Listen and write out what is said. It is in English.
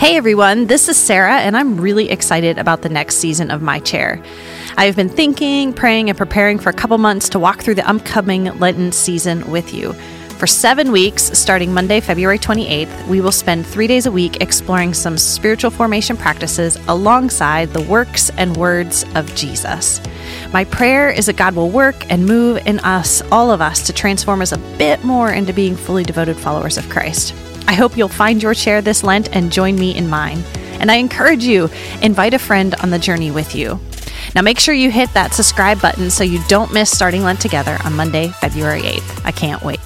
Hey everyone, this is Sarah, and I'm really excited about the next season of My Chair. I've been thinking, praying, and preparing for a couple months to walk through the upcoming Lenten season with you. For seven weeks, starting Monday, February 28th, we will spend three days a week exploring some spiritual formation practices alongside the works and words of Jesus. My prayer is that God will work and move in us, all of us, to transform us a bit more into being fully devoted followers of Christ. I hope you'll find your chair this Lent and join me in mine. And I encourage you, invite a friend on the journey with you. Now make sure you hit that subscribe button so you don't miss starting Lent together on Monday, February 8th. I can't wait.